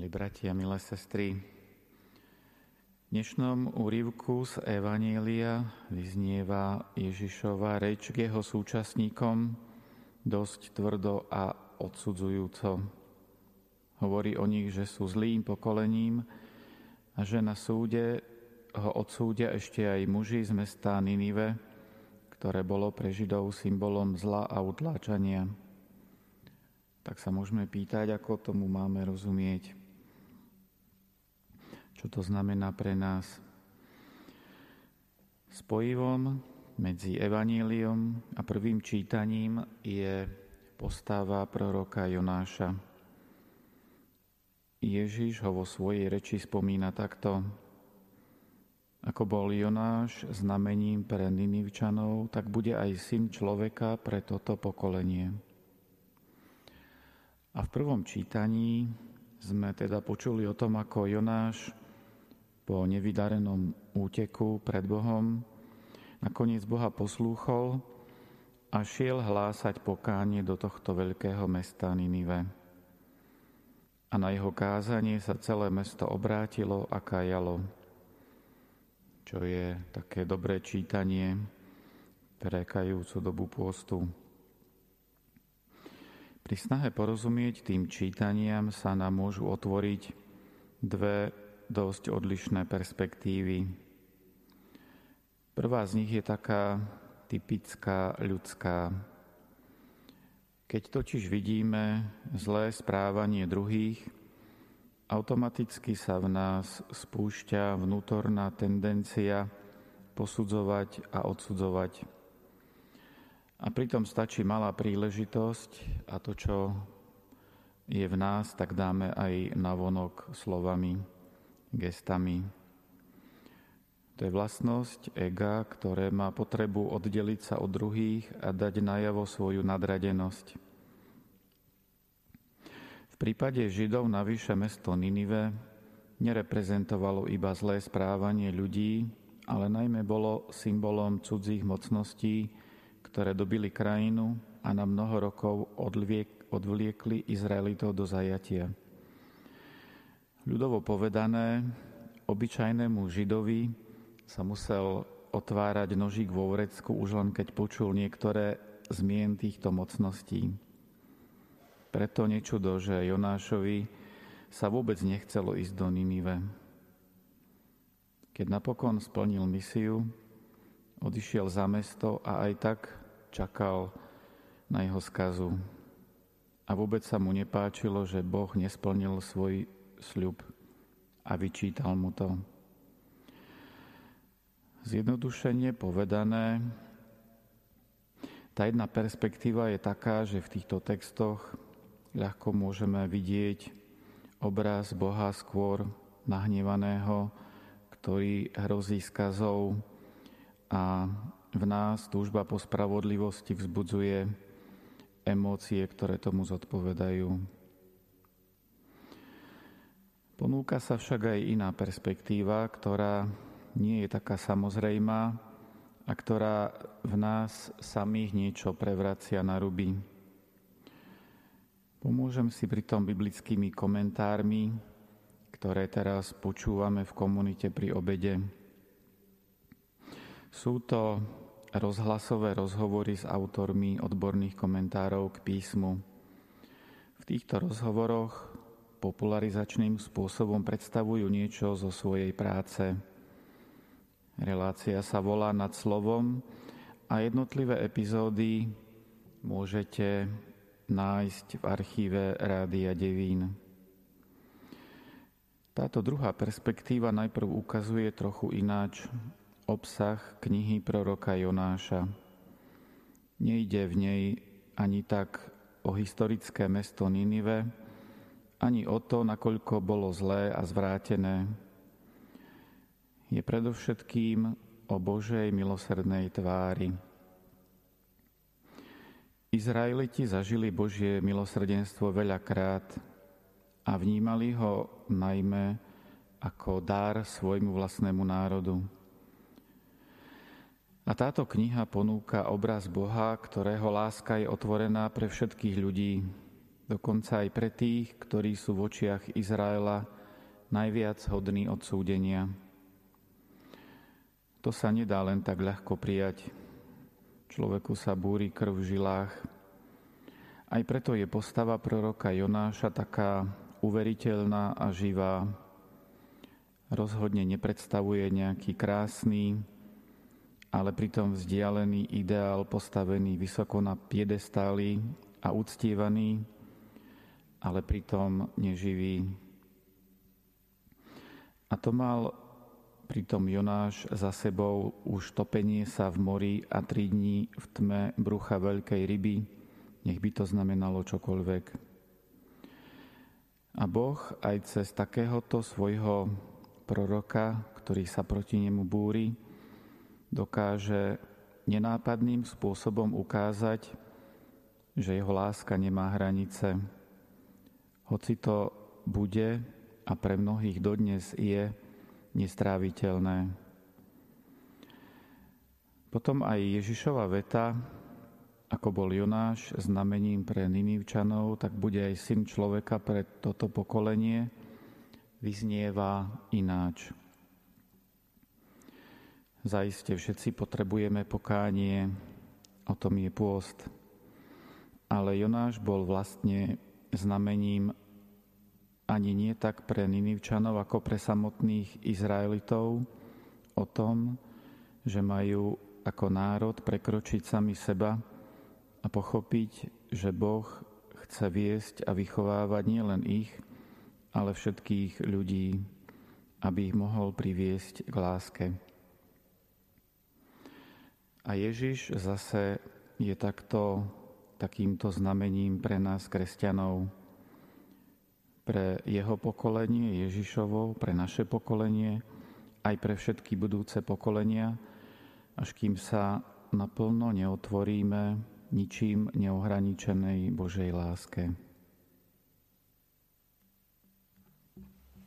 Milí bratia, milé sestry, v dnešnom úrivku z Evanielia vyznieva Ježišova reč k jeho súčasníkom dosť tvrdo a odsudzujúco. Hovorí o nich, že sú zlým pokolením a že na súde ho odsúdia ešte aj muži z mesta Ninive, ktoré bolo pre Židov symbolom zla a utláčania tak sa môžeme pýtať, ako tomu máme rozumieť. Čo to znamená pre nás? Spojivom medzi evaníliom a prvým čítaním je postava proroka Jonáša. Ježiš ho vo svojej reči spomína takto. Ako bol Jonáš znamením pre Ninivčanov, tak bude aj syn človeka pre toto pokolenie. A v prvom čítaní sme teda počuli o tom, ako Jonáš po nevydarenom úteku pred Bohom nakoniec Boha poslúchol a šiel hlásať pokánie do tohto veľkého mesta Ninive. A na jeho kázanie sa celé mesto obrátilo a kajalo, čo je také dobré čítanie pre kajúcu dobu pôstu. Pri snahe porozumieť tým čítaniam sa nám môžu otvoriť dve dosť odlišné perspektívy. Prvá z nich je taká typická ľudská. Keď totiž vidíme zlé správanie druhých, automaticky sa v nás spúšťa vnútorná tendencia posudzovať a odsudzovať a pritom stačí malá príležitosť a to, čo je v nás, tak dáme aj navonok slovami, gestami. To je vlastnosť ega, ktoré má potrebu oddeliť sa od druhých a dať najavo svoju nadradenosť. V prípade Židov navyše mesto Ninive nereprezentovalo iba zlé správanie ľudí, ale najmä bolo symbolom cudzích mocností, ktoré dobili krajinu a na mnoho rokov odvliek, odvliekli Izraelitov do zajatia. Ľudovo povedané, obyčajnému Židovi sa musel otvárať nožík vo vrecku už len keď počul niektoré zmien týchto mocností. Preto nečudo, že Jonášovi sa vôbec nechcelo ísť do Ninive. Keď napokon splnil misiu, odišiel za mesto a aj tak čakal na jeho skazu. A vôbec sa mu nepáčilo, že Boh nesplnil svoj sľub a vyčítal mu to. Zjednodušenie povedané, tá jedna perspektíva je taká, že v týchto textoch ľahko môžeme vidieť obraz Boha skôr nahnevaného, ktorý hrozí skazou a v nás túžba po spravodlivosti vzbudzuje emócie, ktoré tomu zodpovedajú. Ponúka sa však aj iná perspektíva, ktorá nie je taká samozrejmá a ktorá v nás samých niečo prevracia na ruby. Pomôžem si pritom biblickými komentármi, ktoré teraz počúvame v komunite pri obede. Sú to rozhlasové rozhovory s autormi odborných komentárov k písmu. V týchto rozhovoroch popularizačným spôsobom predstavujú niečo zo svojej práce. Relácia sa volá nad slovom a jednotlivé epizódy môžete nájsť v archíve Rádia Devín. Táto druhá perspektíva najprv ukazuje trochu ináč obsah knihy proroka Jonáša. Nejde v nej ani tak o historické mesto Ninive, ani o to, nakoľko bolo zlé a zvrátené. Je predovšetkým o Božej milosrdnej tvári. Izraeliti zažili Božie milosrdenstvo veľakrát a vnímali ho najmä ako dar svojmu vlastnému národu. A táto kniha ponúka obraz Boha, ktorého láska je otvorená pre všetkých ľudí, dokonca aj pre tých, ktorí sú v očiach Izraela najviac hodní odsúdenia. To sa nedá len tak ľahko prijať. Človeku sa búri krv v žilách. Aj preto je postava proroka Jonáša taká uveriteľná a živá. Rozhodne nepredstavuje nejaký krásny, ale pritom vzdialený ideál postavený vysoko na piedestáli a uctievaný, ale pritom neživý. A to mal pritom Jonáš za sebou už topenie sa v mori a tri dní v tme brucha veľkej ryby, nech by to znamenalo čokoľvek. A Boh aj cez takéhoto svojho proroka, ktorý sa proti nemu búri, dokáže nenápadným spôsobom ukázať, že jeho láska nemá hranice, hoci to bude a pre mnohých dodnes je nestráviteľné. Potom aj Ježišova veta, ako bol Jonáš znamením pre Ninivčanov, tak bude aj syn človeka pre toto pokolenie, vyznieva ináč. Zaiste všetci potrebujeme pokánie, o tom je pôst. Ale Jonáš bol vlastne znamením ani nie tak pre Ninivčanov ako pre samotných Izraelitov o tom, že majú ako národ prekročiť sami seba a pochopiť, že Boh chce viesť a vychovávať nielen ich, ale všetkých ľudí, aby ich mohol priviesť k láske. A Ježiš zase je takto takýmto znamením pre nás, kresťanov, pre jeho pokolenie Ježišovo, pre naše pokolenie, aj pre všetky budúce pokolenia, až kým sa naplno neotvoríme ničím neohraničenej Božej láske.